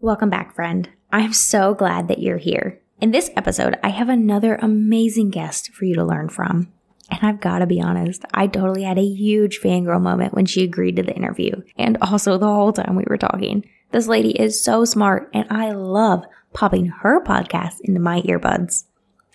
Welcome back, friend. I'm so glad that you're here. In this episode, I have another amazing guest for you to learn from. And I've got to be honest, I totally had a huge fangirl moment when she agreed to the interview, and also the whole time we were talking. This lady is so smart, and I love popping her podcast into my earbuds.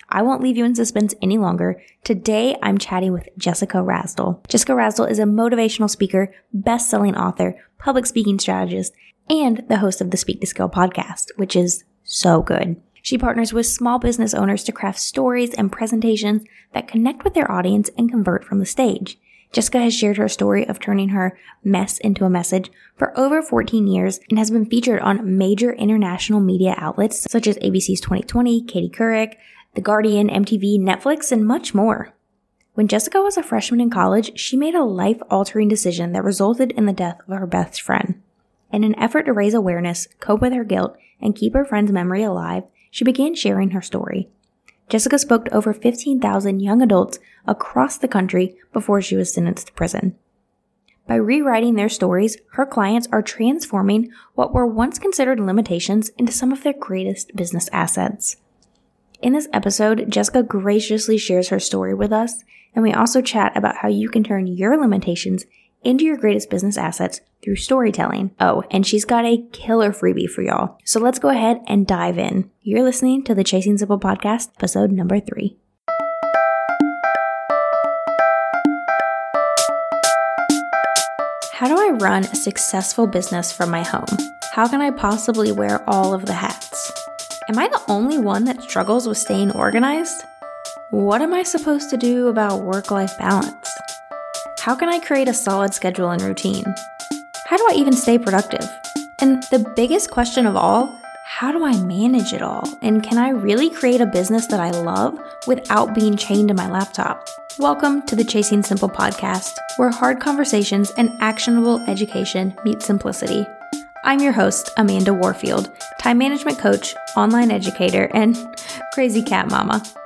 I won't leave you in suspense any longer. Today, I'm chatting with Jessica Rasdall. Jessica Rasdall is a motivational speaker, best selling author, public speaking strategist, and the host of the Speak to Scale podcast, which is so good. She partners with small business owners to craft stories and presentations that connect with their audience and convert from the stage. Jessica has shared her story of turning her mess into a message for over 14 years and has been featured on major international media outlets such as ABC's 2020, Katie Couric, The Guardian, MTV, Netflix, and much more. When Jessica was a freshman in college, she made a life altering decision that resulted in the death of her best friend. In an effort to raise awareness, cope with her guilt, and keep her friend's memory alive, she began sharing her story. Jessica spoke to over 15,000 young adults across the country before she was sentenced to prison. By rewriting their stories, her clients are transforming what were once considered limitations into some of their greatest business assets. In this episode, Jessica graciously shares her story with us, and we also chat about how you can turn your limitations into your greatest business assets through storytelling. Oh, and she's got a killer freebie for y'all. So let's go ahead and dive in. You're listening to the Chasing Simple podcast, episode number three. How do I run a successful business from my home? How can I possibly wear all of the hats? Am I the only one that struggles with staying organized? What am I supposed to do about work life balance? How can I create a solid schedule and routine? How do I even stay productive? And the biggest question of all, how do I manage it all? And can I really create a business that I love without being chained to my laptop? Welcome to the Chasing Simple podcast, where hard conversations and actionable education meet simplicity. I'm your host, Amanda Warfield, time management coach, online educator, and crazy cat mama.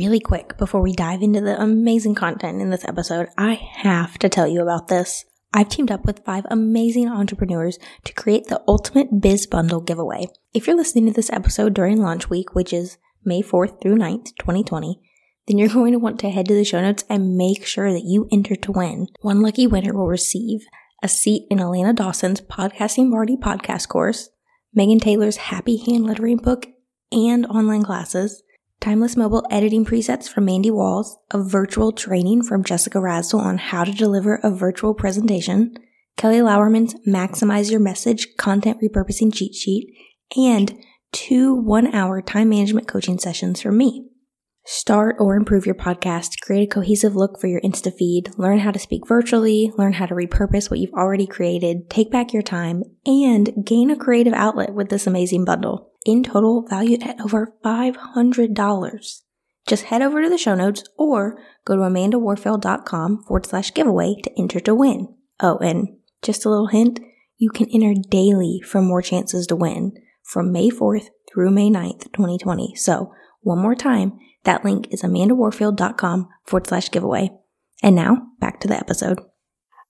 Really quick before we dive into the amazing content in this episode, I have to tell you about this. I've teamed up with five amazing entrepreneurs to create the ultimate biz bundle giveaway. If you're listening to this episode during launch week, which is May 4th through 9th, 2020, then you're going to want to head to the show notes and make sure that you enter to win. One lucky winner will receive a seat in Alana Dawson's Podcasting Party podcast course, Megan Taylor's Happy Hand Lettering book, and online classes, Timeless mobile editing presets from Mandy Walls, a virtual training from Jessica Rasdall on how to deliver a virtual presentation, Kelly Lauerman's Maximize Your Message content repurposing cheat sheet, and two one hour time management coaching sessions from me. Start or improve your podcast, create a cohesive look for your Insta feed, learn how to speak virtually, learn how to repurpose what you've already created, take back your time, and gain a creative outlet with this amazing bundle in total valued at over $500. Just head over to the show notes or go to amandawarfield.com forward slash giveaway to enter to win. Oh, and just a little hint, you can enter daily for more chances to win from May 4th through May 9th, 2020. So one more time, that link is amandawarfield.com forward slash giveaway. And now back to the episode.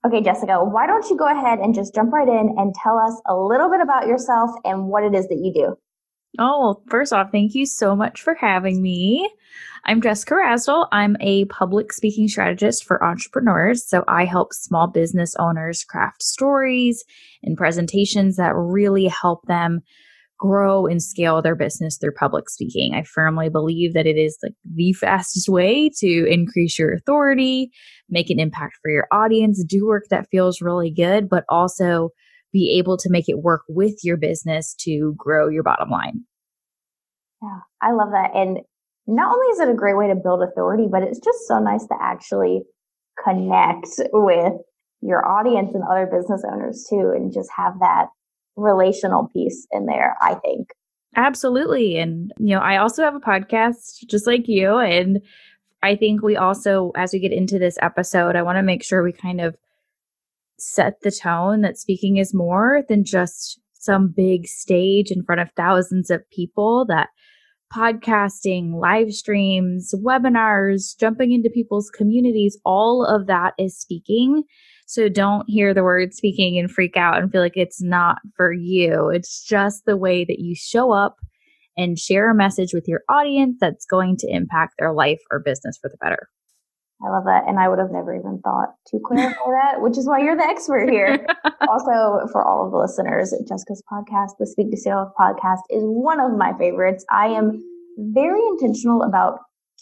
Okay, Jessica, why don't you go ahead and just jump right in and tell us a little bit about yourself and what it is that you do? Oh, first off, thank you so much for having me. I'm Jessica Rasdall. I'm a public speaking strategist for entrepreneurs. So I help small business owners craft stories and presentations that really help them grow and scale their business through public speaking. I firmly believe that it is like the fastest way to increase your authority, make an impact for your audience, do work that feels really good, but also be able to make it work with your business to grow your bottom line. Yeah, I love that. And not only is it a great way to build authority, but it's just so nice to actually connect with your audience and other business owners too, and just have that relational piece in there, I think. Absolutely. And, you know, I also have a podcast just like you. And I think we also, as we get into this episode, I want to make sure we kind of set the tone that speaking is more than just some big stage in front of thousands of people, that podcasting, live streams, webinars, jumping into people's communities, all of that is speaking. So don't hear the word speaking and freak out and feel like it's not for you. It's just the way that you show up and share a message with your audience that's going to impact their life or business for the better. I love that. And I would have never even thought to clarify that, which is why you're the expert here. also, for all of the listeners, Jessica's podcast, the Speak to Scale podcast, is one of my favorites. I am very intentional about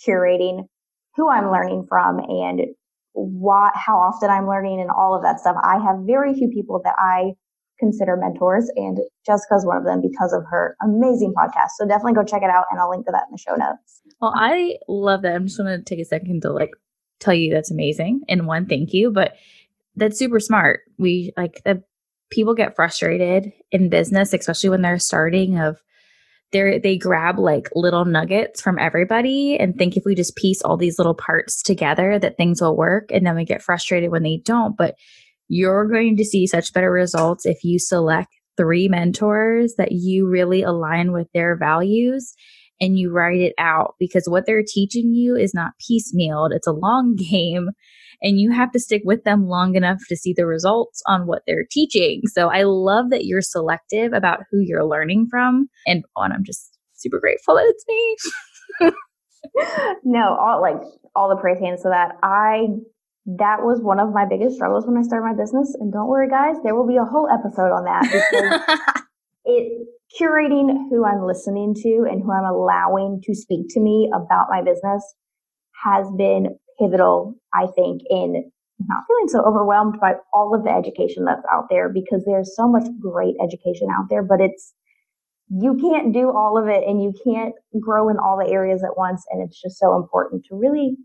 curating who I'm learning from and what, how often I'm learning and all of that stuff. I have very few people that I consider mentors and Jessica's one of them because of her amazing podcast. So definitely go check it out and I'll link to that in the show notes. Well, I love that. I'm just going to take a second to like tell you that's amazing and one thank you, but that's super smart. We like the people get frustrated in business especially when they're starting of they they grab like little nuggets from everybody and think if we just piece all these little parts together that things will work and then we get frustrated when they don't but you're going to see such better results if you select three mentors that you really align with their values and you write it out because what they're teaching you is not piecemealed it's a long game and you have to stick with them long enough to see the results on what they're teaching. So I love that you're selective about who you're learning from. And, oh, and I'm just super grateful that it's me. no, all like all the praise hands so that I that was one of my biggest struggles when I started my business. And don't worry, guys, there will be a whole episode on that because it curating who I'm listening to and who I'm allowing to speak to me about my business has been pivotal, I think, in not feeling so overwhelmed by all of the education that's out there because there's so much great education out there, but it's, you can't do all of it and you can't grow in all the areas at once. And it's just so important to really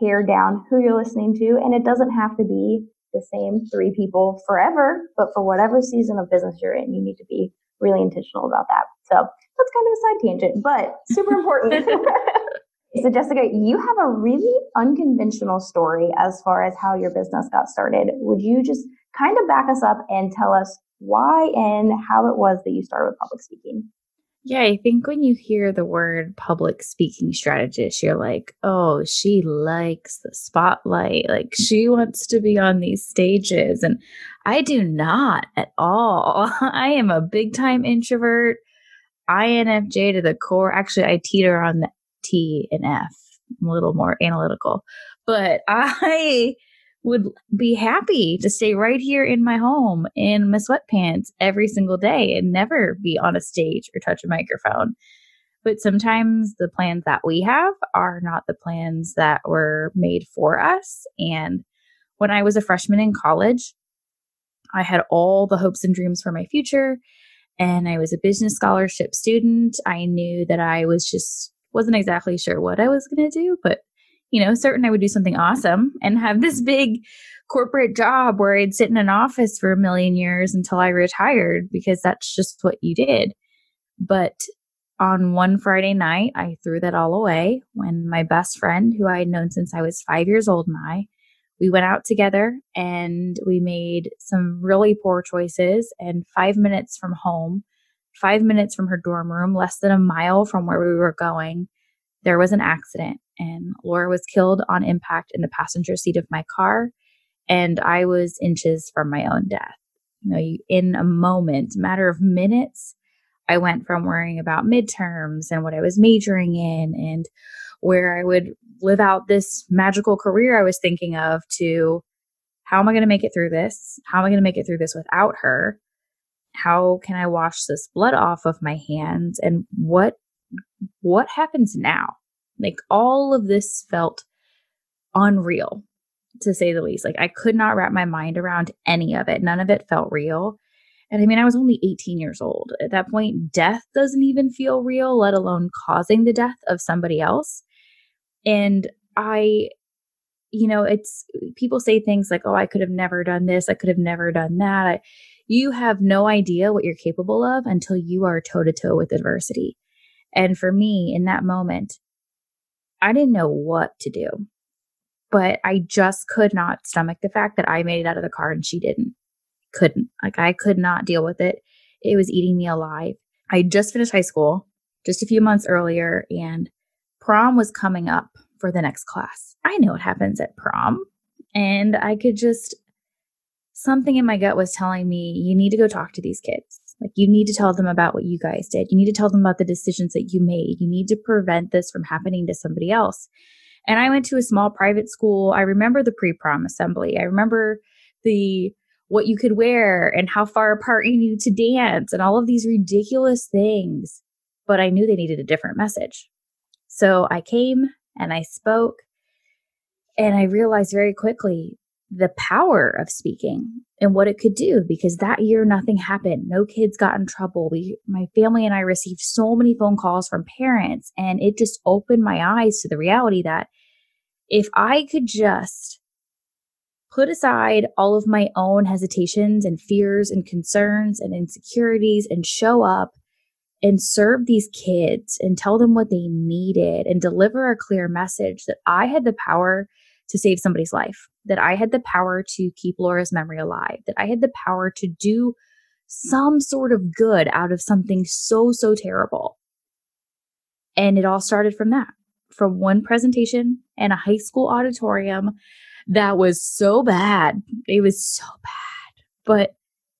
pare down who you're listening to. And it doesn't have to be the same three people forever, but for whatever season of business you're in, you need to be really intentional about that. So that's kind of a side tangent, but super important. So, Jessica, you have a really unconventional story as far as how your business got started. Would you just kind of back us up and tell us why and how it was that you started with public speaking? Yeah, I think when you hear the word public speaking strategist, you're like, oh, she likes the spotlight. Like she wants to be on these stages. And I do not at all. I am a big time introvert, INFJ to the core. Actually, I teeter on the T and F. I'm a little more analytical, but I would be happy to stay right here in my home in my sweatpants every single day and never be on a stage or touch a microphone. But sometimes the plans that we have are not the plans that were made for us. And when I was a freshman in college, I had all the hopes and dreams for my future. And I was a business scholarship student. I knew that I was just wasn't exactly sure what I was going to do, but you know, certain I would do something awesome and have this big corporate job where I'd sit in an office for a million years until I retired because that's just what you did. But on one Friday night, I threw that all away when my best friend, who I had known since I was five years old, and I, we went out together and we made some really poor choices. And five minutes from home, five minutes from her dorm room, less than a mile from where we were going, there was an accident and Laura was killed on impact in the passenger seat of my car. And I was inches from my own death. You know, in a moment, matter of minutes, I went from worrying about midterms and what I was majoring in and where I would live out this magical career I was thinking of to how am I going to make it through this? How am I going to make it through this without her? How can I wash this blood off of my hands? And what what happens now? Like all of this felt unreal to say the least. Like I could not wrap my mind around any of it. None of it felt real. And I mean, I was only 18 years old. At that point, death doesn't even feel real, let alone causing the death of somebody else. And I, you know, it's people say things like, oh, I could have never done this. I could have never done that. I, you have no idea what you're capable of until you are toe to toe with adversity. And for me, in that moment, I didn't know what to do, but I just could not stomach the fact that I made it out of the car and she didn't couldn't. Like I could not deal with it. It was eating me alive. I just finished high school just a few months earlier and prom was coming up for the next class. I know what happens at prom. And I could just, something in my gut was telling me, you need to go talk to these kids. Like, you need to tell them about what you guys did. You need to tell them about the decisions that you made. You need to prevent this from happening to somebody else. And I went to a small private school. I remember the pre prom assembly. I remember the what you could wear and how far apart you needed to dance and all of these ridiculous things. But I knew they needed a different message. So I came and I spoke and I realized very quickly the power of speaking and what it could do because that year nothing happened. No kids got in trouble. We, my family and I received so many phone calls from parents and it just opened my eyes to the reality that if I could just put aside all of my own hesitations and fears and concerns and insecurities and show up and serve these kids and tell them what they needed and deliver a clear message that I had the power to save somebody's life, that I had the power to keep Laura's memory alive, that I had the power to do some sort of good out of something so, so terrible. And it all started from that, from one presentation in a high school auditorium that was so bad. It was so bad, but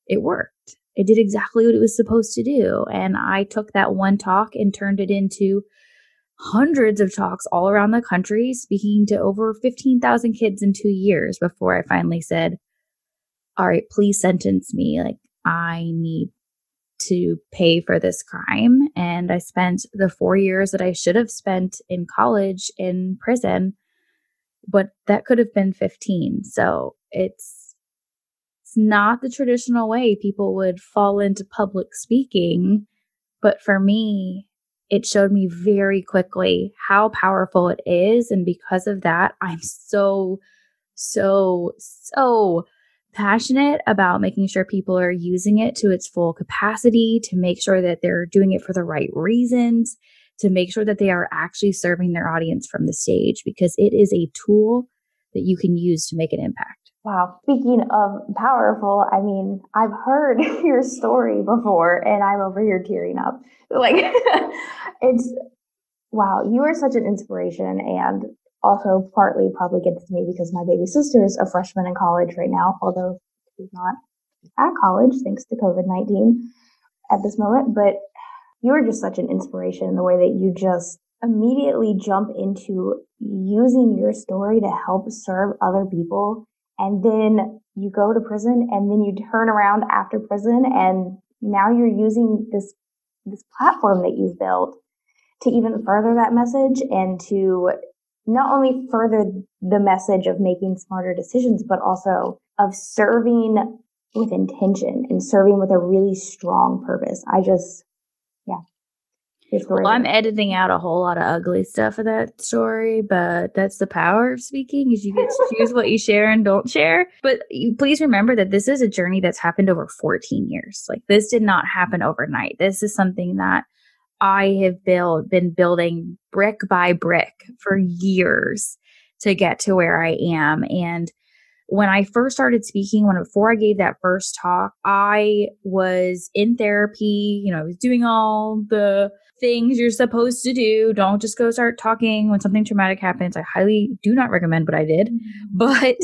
it worked. It did exactly what it was supposed to do. And I took that one talk and turned it into hundreds of talks all around the country, speaking to over 15,000 kids in two years before I finally said, All right, please sentence me. Like, I need to pay for this crime. And I spent the four years that I should have spent in college in prison but that could have been 15. So it's it's not the traditional way people would fall into public speaking, but for me, it showed me very quickly how powerful it is and because of that, I'm so so so passionate about making sure people are using it to its full capacity, to make sure that they're doing it for the right reasons, to make sure that they are actually serving their audience from the stage because it is a tool that you can use to make an impact. Wow. Speaking of powerful, I mean, I've heard your story before and I'm over here tearing up. Like, it's wow, you are such an inspiration and also partly probably gets to me because my baby sister is a freshman in college right now, although she's not at college thanks to COVID 19 at this moment. But you are just such an inspiration in the way that you just immediately jump into using your story to help serve other people. And then you go to prison and then you turn around after prison and now you're using this, this platform that you've built to even further that message and to not only further the message of making smarter decisions, but also of serving with intention and serving with a really strong purpose. I just, well, I'm editing out a whole lot of ugly stuff of that story, but that's the power of speaking is you get to choose what you share and don't share. But please remember that this is a journey that's happened over 14 years. Like this did not happen overnight. This is something that I have built, been building brick by brick for years to get to where I am. And when I first started speaking, when before I gave that first talk, I was in therapy, you know, I was doing all the things you're supposed to do. Don't just go start talking when something traumatic happens. I highly do not recommend what I did, mm-hmm. but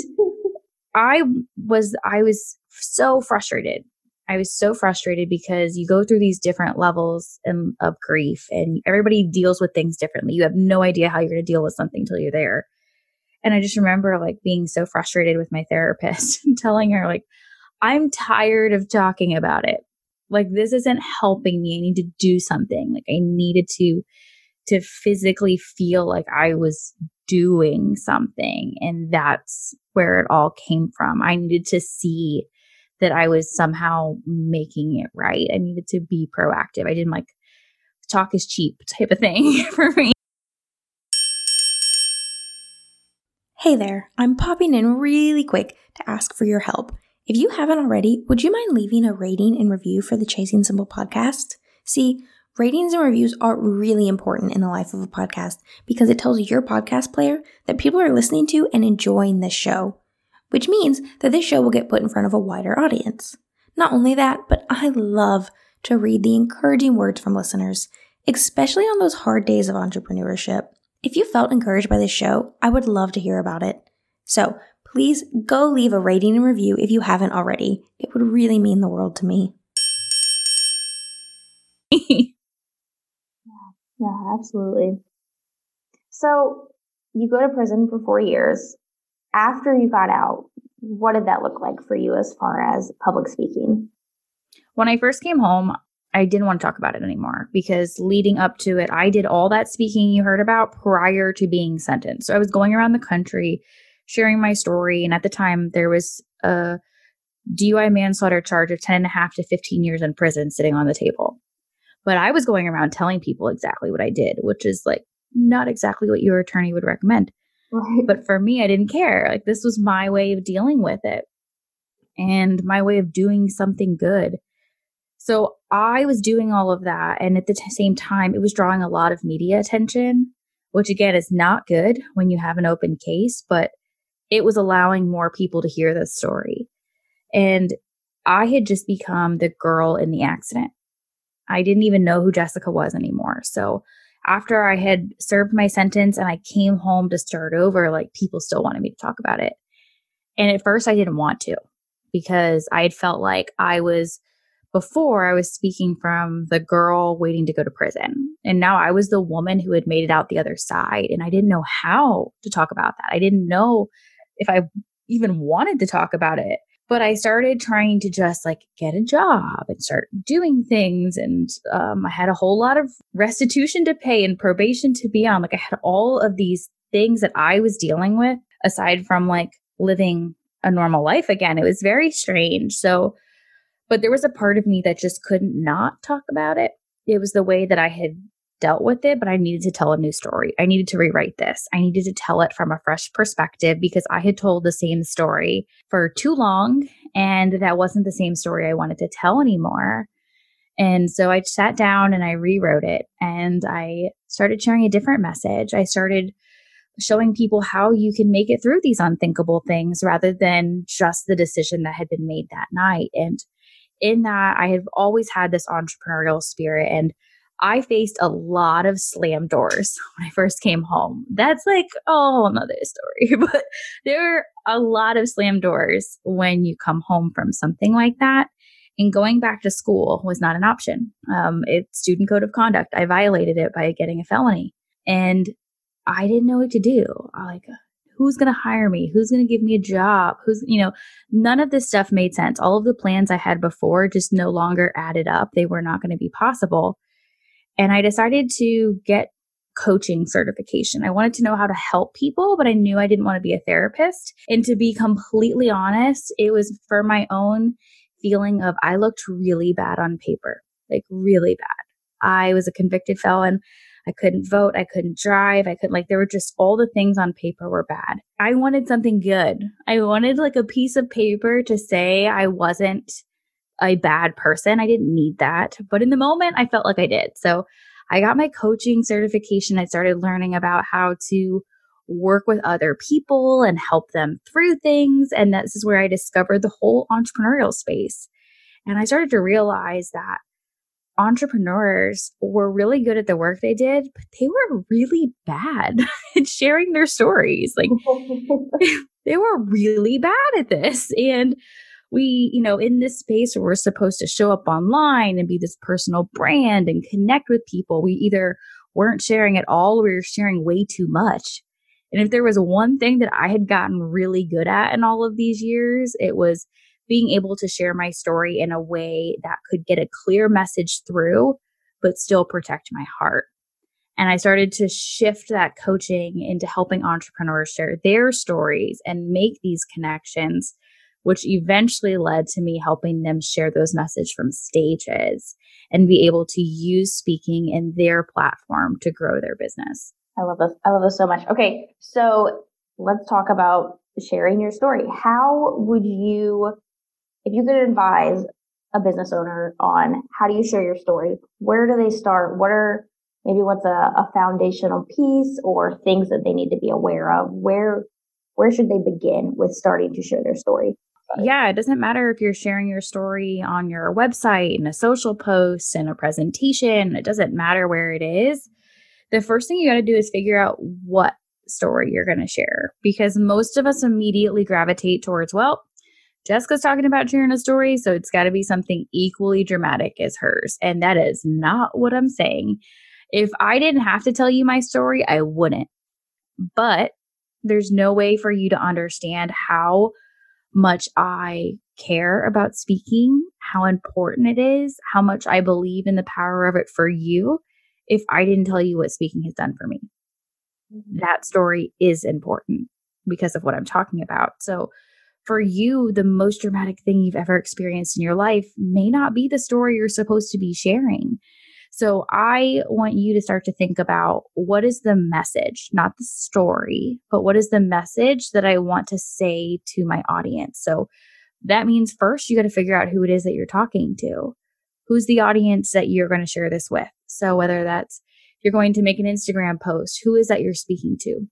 I was I was so frustrated. I was so frustrated because you go through these different levels and of grief and everybody deals with things differently. You have no idea how you're going to deal with something until you're there. And I just remember like being so frustrated with my therapist and telling her like I'm tired of talking about it. Like this isn't helping me. I need to do something. Like I needed to to physically feel like I was doing something. And that's where it all came from. I needed to see that I was somehow making it right. I needed to be proactive. I didn't like talk is cheap type of thing for me. Hey there, I'm popping in really quick to ask for your help. If you haven't already, would you mind leaving a rating and review for the Chasing Simple podcast? See, ratings and reviews are really important in the life of a podcast because it tells your podcast player that people are listening to and enjoying this show, which means that this show will get put in front of a wider audience. Not only that, but I love to read the encouraging words from listeners, especially on those hard days of entrepreneurship. If you felt encouraged by this show, I would love to hear about it. So please go leave a rating and review if you haven't already. It would really mean the world to me. yeah, yeah, absolutely. So you go to prison for four years. After you got out, what did that look like for you as far as public speaking? When I first came home, I didn't want to talk about it anymore because leading up to it, I did all that speaking you heard about prior to being sentenced. So I was going around the country sharing my story. And at the time, there was a DUI manslaughter charge of 10 and a half to 15 years in prison sitting on the table. But I was going around telling people exactly what I did, which is like not exactly what your attorney would recommend. Right. But for me, I didn't care. Like this was my way of dealing with it and my way of doing something good. So I was doing all of that. And at the t- same time, it was drawing a lot of media attention, which again is not good when you have an open case. But it was allowing more people to hear this story. And I had just become the girl in the accident. I didn't even know who Jessica was anymore. So after I had served my sentence and I came home to start over, like people still wanted me to talk about it. And at first I didn't want to because I had felt like I was before I was speaking from the girl waiting to go to prison. And now I was the woman who had made it out the other side. And I didn't know how to talk about that. I didn't know if I even wanted to talk about it. But I started trying to just like get a job and start doing things. And um, I had a whole lot of restitution to pay and probation to be on. Like I had all of these things that I was dealing with aside from like living a normal life again. It was very strange. So, but there was a part of me that just couldn't not talk about it. It was the way that I had dealt with it, but I needed to tell a new story. I needed to rewrite this. I needed to tell it from a fresh perspective because I had told the same story for too long and that wasn't the same story I wanted to tell anymore. And so I sat down and I rewrote it and I started sharing a different message. I started showing people how you can make it through these unthinkable things rather than just the decision that had been made that night. And in that, I have always had this entrepreneurial spirit and I faced a lot of slam doors when I first came home. That's like oh another story, but there are a lot of slam doors when you come home from something like that. And going back to school was not an option. Um, it's student code of conduct. I violated it by getting a felony, and I didn't know what to do. I like, who's going to hire me? Who's going to give me a job? Who's, you know, none of this stuff made sense. All of the plans I had before just no longer added up. They were not going to be possible. And I decided to get coaching certification. I wanted to know how to help people, but I knew I didn't want to be a therapist. And to be completely honest, it was for my own feeling of I looked really bad on paper, like really bad. I was a convicted felon. I couldn't vote. I couldn't drive. I couldn't, like, there were just all the things on paper were bad. I wanted something good. I wanted like a piece of paper to say I wasn't a bad person. I didn't need that. But in the moment, I felt like I did. So I got my coaching certification. I started learning about how to work with other people and help them through things. And this is where I discovered the whole entrepreneurial space. And I started to realize that entrepreneurs were really good at the work they did, but they were really bad at sharing their stories. Like they were really bad at this. And we, you know, in this space where we're supposed to show up online and be this personal brand and connect with people, we either weren't sharing at all or we were sharing way too much. And if there was one thing that I had gotten really good at in all of these years, it was being able to share my story in a way that could get a clear message through, but still protect my heart. And I started to shift that coaching into helping entrepreneurs share their stories and make these connections, which eventually led to me helping them share those messages from stages and be able to use speaking in their platform to grow their business. I love this. I love this so much. Okay. So let's talk about sharing your story. How would you, if you could advise a business owner on how do you share your story? Where do they start? What are maybe what's a, a foundational piece or things that they need to be aware of? Where where should they begin with starting to share their story? Yeah, it doesn't matter if you're sharing your story on your website, in a social post, in a presentation, it doesn't matter where it is. The first thing you got to do is figure out what story you're going to share because most of us immediately gravitate towards, well, Jessica's talking about sharing a story, so it's got to be something equally dramatic as hers. And that is not what I'm saying. If I didn't have to tell you my story, I wouldn't. But there's no way for you to understand how much I care about speaking, how important it is, how much I believe in the power of it for you if I didn't tell you what speaking has done for me. Mm-hmm. That story is important because of what I'm talking about. So, for you, the most dramatic thing you've ever experienced in your life may not be the story you're supposed to be sharing. So I want you to start to think about what is the message, not the story, but what is the message that I want to say to my audience? So that means first you got to figure out who it is that you're talking to. Who's the audience that you're going to share this with? So whether that's you're going to make an Instagram post, who is that you're speaking to?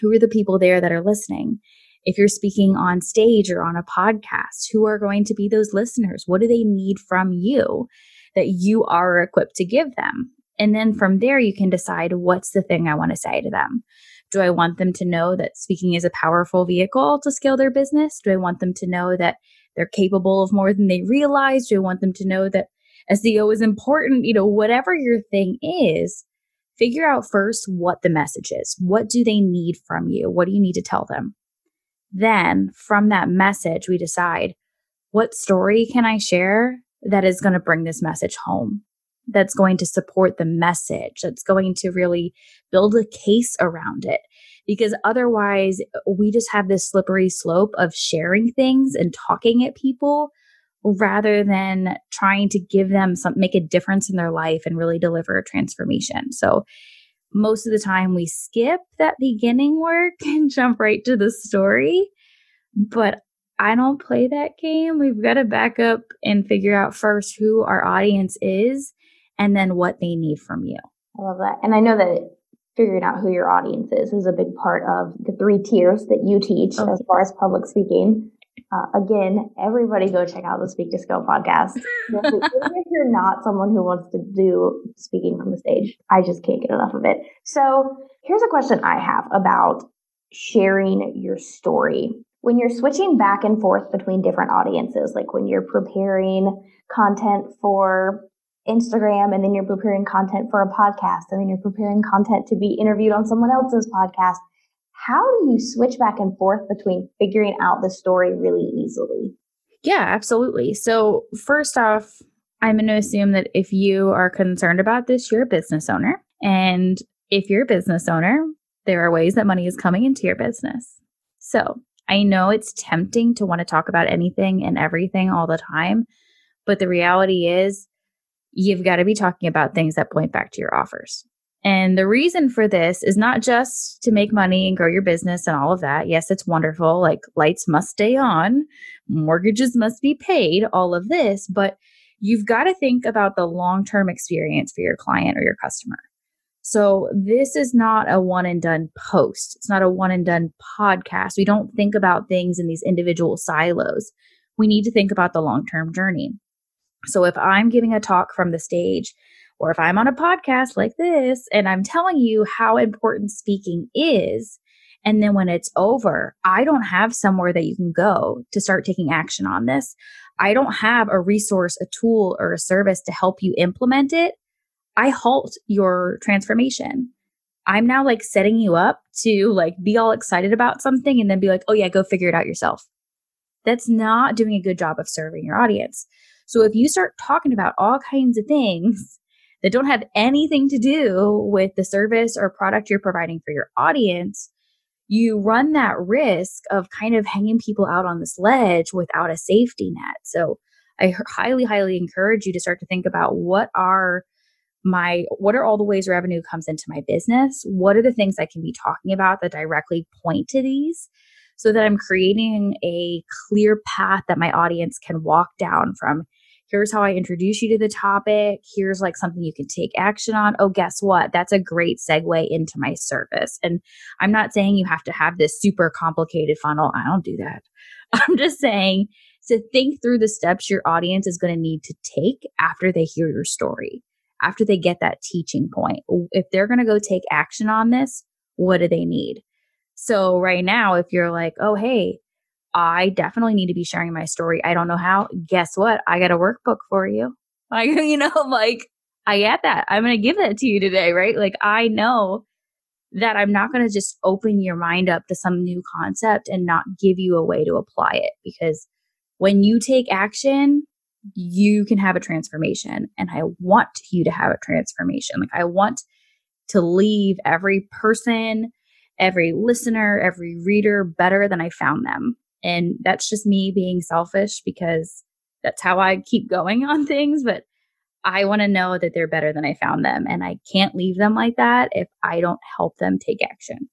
Who are the people there that are listening? If you're speaking on stage or on a podcast, who are going to be those listeners? What do they need from you? That you are equipped to give them. And then from there, you can decide what's the thing I want to say to them. Do I want them to know that speaking is a powerful vehicle to scale their business? Do I want them to know that they're capable of more than they realize? Do I want them to know that SEO is important? You know, whatever your thing is, figure out first what the message is. What do they need from you? What do you need to tell them? Then from that message, we decide what story can I share that is going to bring this message home, that's going to support the message, that's going to really build a case around it. Because otherwise, we just have this slippery slope of sharing things and talking at people rather than trying to give them some, make a difference in their life and really deliver a transformation. So, most of the time, we skip that beginning work and jump right to the story. But I don't play that game. We've got to back up and figure out first who our audience is and then what they need from you. I love that. And I know that figuring out who your audience is is a big part of the three tiers that you teach oh. as far as public speaking. Uh, again, everybody go check out the Speak to Scale podcast. Even if you're not someone who wants to do speaking from the stage, I just can't get enough of it. So here's a question I have about sharing your story when you're switching back and forth between different audiences, like when you're preparing content for Instagram and then you're preparing content for a podcast and then you're preparing content to be interviewed on someone else's podcast, how do you switch back and forth between figuring out the story really easily? Yeah, absolutely. So, first off, I'm going to assume that if you are concerned about this, you're a business owner. And if you're a business owner, there are ways that money is coming into your business. So, I know it's tempting to want to talk about anything and everything all the time, but the reality is you've got to be talking about things that point back to your offers. And the reason for this is not just to make money and grow your business and all of that. Yes, it's wonderful. Like lights must stay on, mortgages must be paid, all of this, but you've got to think about the long term experience for your client or your customer. So this is not a one and done post. It's not a one and done podcast. We don't think about things in these individual silos. We need to think about the long term journey. So if I'm giving a talk from the stage, or if I'm on a podcast like this and I'm telling you how important speaking is, and then when it's over, I don't have somewhere that you can go to start taking action on this. I don't have a resource, a tool, or a service to help you implement it. I halt your transformation. I'm now like setting you up to like be all excited about something and then be like, oh yeah, go figure it out yourself. that's not doing a good job of serving your audience. So if you start talking about all kinds of things that don't have anything to do with the service or product you're providing for your audience, you run that risk of kind of hanging people out on this ledge without a safety net. So I highly, highly encourage you to start to think about what are my what are all the ways revenue comes into my business? What are the things i can be talking about that directly point to these so that i'm creating a clear path that my audience can walk down from here's how i introduce you to the topic. Here's like something you can take action on. Oh guess what? That's a great segue into my service. And i'm not saying you have to have this super complicated funnel. I don't do that. I'm just saying to think through the steps your audience is going to need to take after they hear your story after they get that teaching point. If they're going to go take action on this, what do they need? So, right now, if you're like, oh, hey, I definitely need to be sharing my story. I don't know how. Guess what? I got a workbook for you. I, you know, like, I get that. I'm going to give that to you today, right? Like, I know that I'm not going to just open your mind up to some new concept and not give you a way to apply it because when you take action, you can have a transformation and I want you to have a transformation. Like I want to leave every person, every listener, every reader better than I found them. And that's just me being selfish because that's how I keep going on things. But I want to know that they're better than I found them. And I can't leave them like that if I don't help them take action.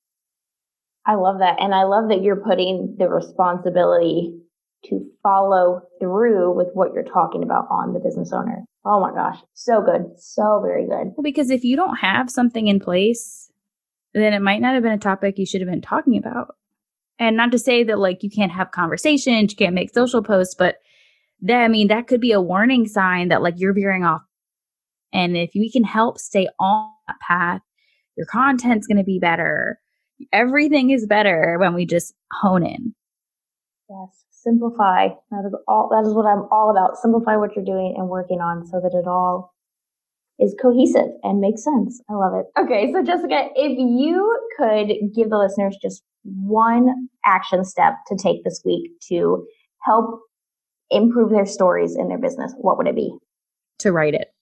I love that. And I love that you're putting the responsibility to follow through with what you're talking about on the business owner. Oh my gosh, so good. So very good. Well, because if you don't have something in place, then it might not have been a topic you should have been talking about. And not to say that like you can't have conversations, you can't make social posts, but that I mean that could be a warning sign that like you're veering off. And if we can help stay on that path, your content's going to be better. Everything is better when we just hone in. Yes simplify. That is all, that is what I'm all about. Simplify what you're doing and working on so that it all is cohesive and makes sense. I love it. Okay. So Jessica, if you could give the listeners just one action step to take this week to help improve their stories in their business, what would it be? To write it.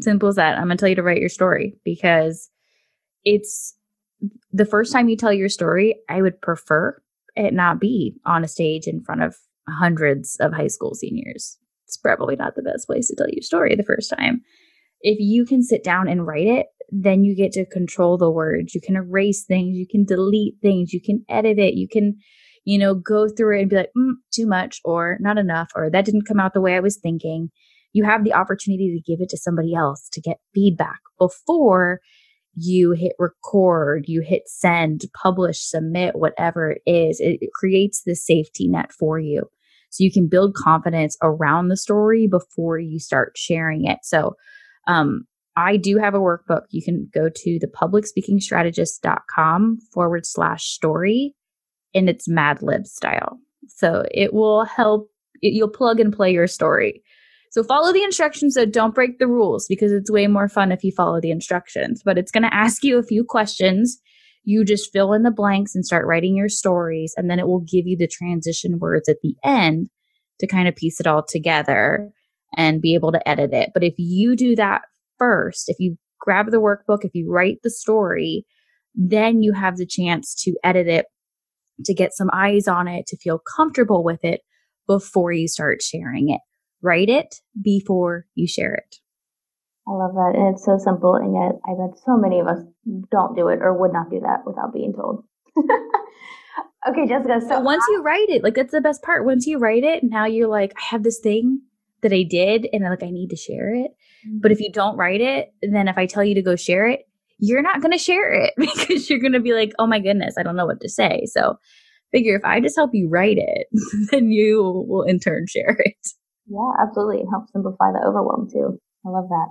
Simple as that. I'm going to tell you to write your story because it's the first time you tell your story, I would prefer it not be on a stage in front of hundreds of high school seniors. It's probably not the best place to tell your story the first time. If you can sit down and write it, then you get to control the words. You can erase things, you can delete things, you can edit it, you can, you know, go through it and be like, mm, too much or not enough or that didn't come out the way I was thinking. You have the opportunity to give it to somebody else to get feedback before you hit record, you hit send, publish, submit, whatever it is, it, it creates the safety net for you. So you can build confidence around the story before you start sharing it. So, um, I do have a workbook. You can go to the publicspeakingstrategist.com forward slash story and it's Mad Lib style. So it will help, you'll plug and play your story. So follow the instructions, so don't break the rules because it's way more fun if you follow the instructions. But it's going to ask you a few questions. You just fill in the blanks and start writing your stories, and then it will give you the transition words at the end to kind of piece it all together and be able to edit it. But if you do that first, if you grab the workbook, if you write the story, then you have the chance to edit it, to get some eyes on it, to feel comfortable with it before you start sharing it. Write it before you share it. I love that. And it's so simple. And yet, I bet so many of us don't do it or would not do that without being told. okay, Jessica. So, once you write it, like that's the best part. Once you write it, now you're like, I have this thing that I did and like I need to share it. Mm-hmm. But if you don't write it, then if I tell you to go share it, you're not going to share it because you're going to be like, oh my goodness, I don't know what to say. So figure if I just help you write it, then you will in turn share it. Yeah, absolutely. It helps simplify the overwhelm too. I love that.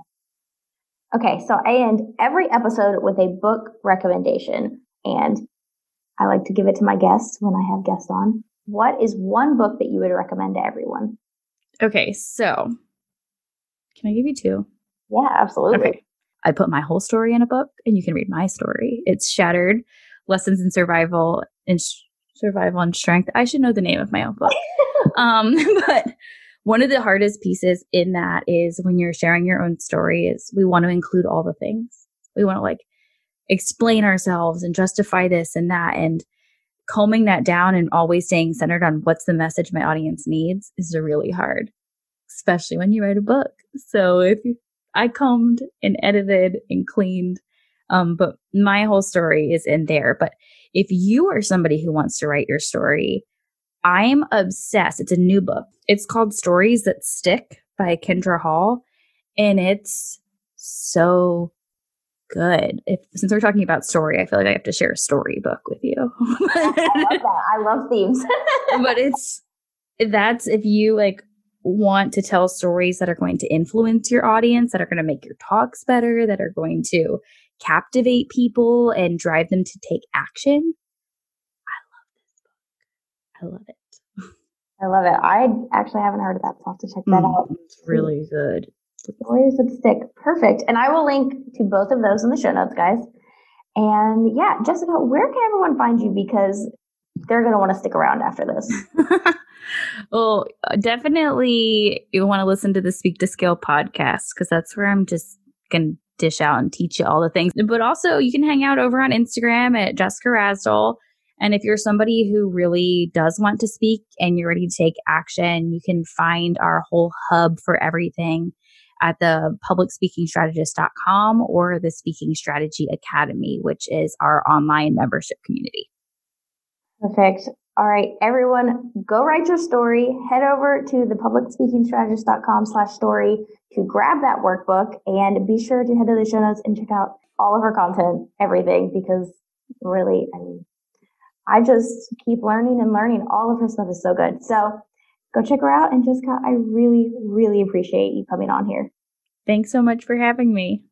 Okay, so I end every episode with a book recommendation, and I like to give it to my guests when I have guests on. What is one book that you would recommend to everyone? Okay, so can I give you two? Yeah, absolutely. Okay. I put my whole story in a book, and you can read my story. It's Shattered Lessons in Survival and Sh- Survival and Strength. I should know the name of my own book. um, but one of the hardest pieces in that is when you're sharing your own story is we want to include all the things. We want to like explain ourselves and justify this and that and combing that down and always staying centered on what's the message my audience needs is really hard, especially when you write a book. So if you, I combed and edited and cleaned, um, but my whole story is in there. But if you are somebody who wants to write your story, I'm obsessed. It's a new book. It's called Stories That Stick by Kindra Hall. And it's so good. If since we're talking about story, I feel like I have to share a story book with you. I love that. I love themes. but it's that's if you like want to tell stories that are going to influence your audience, that are going to make your talks better, that are going to captivate people and drive them to take action. I love this book. I love it. I love it. I actually haven't heard of that, so I'll have to check that mm, out. It's really good. Stories that stick. Perfect. And I will link to both of those in the show notes, guys. And yeah, Jessica, where can everyone find you? Because they're going to want to stick around after this. well, definitely you want to listen to the Speak to Scale podcast because that's where I'm just going to dish out and teach you all the things. But also, you can hang out over on Instagram at Jessica Rasdall. And if you're somebody who really does want to speak and you're ready to take action, you can find our whole hub for everything at the publicspeakingstrategist.com or the Speaking Strategy Academy, which is our online membership community. Perfect. All right, everyone, go write your story. Head over to the publicspeakingstrategist.com slash story to grab that workbook and be sure to head to the show notes and check out all of her content, everything, because really, I mean, I just keep learning and learning. All of her stuff is so good. So go check her out. And Jessica, I really, really appreciate you coming on here. Thanks so much for having me.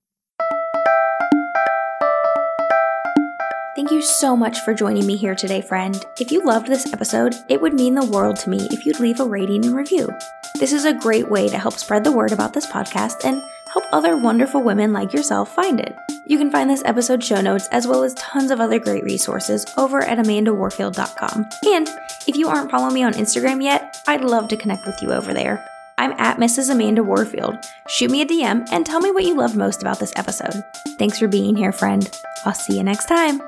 Thank you so much for joining me here today, friend. If you loved this episode, it would mean the world to me if you'd leave a rating and review. This is a great way to help spread the word about this podcast and help other wonderful women like yourself find it. You can find this episode show notes as well as tons of other great resources over at amandawarfield.com. And if you aren't following me on Instagram yet, I'd love to connect with you over there. I'm at Mrs. Amanda Warfield. Shoot me a DM and tell me what you loved most about this episode. Thanks for being here, friend. I'll see you next time.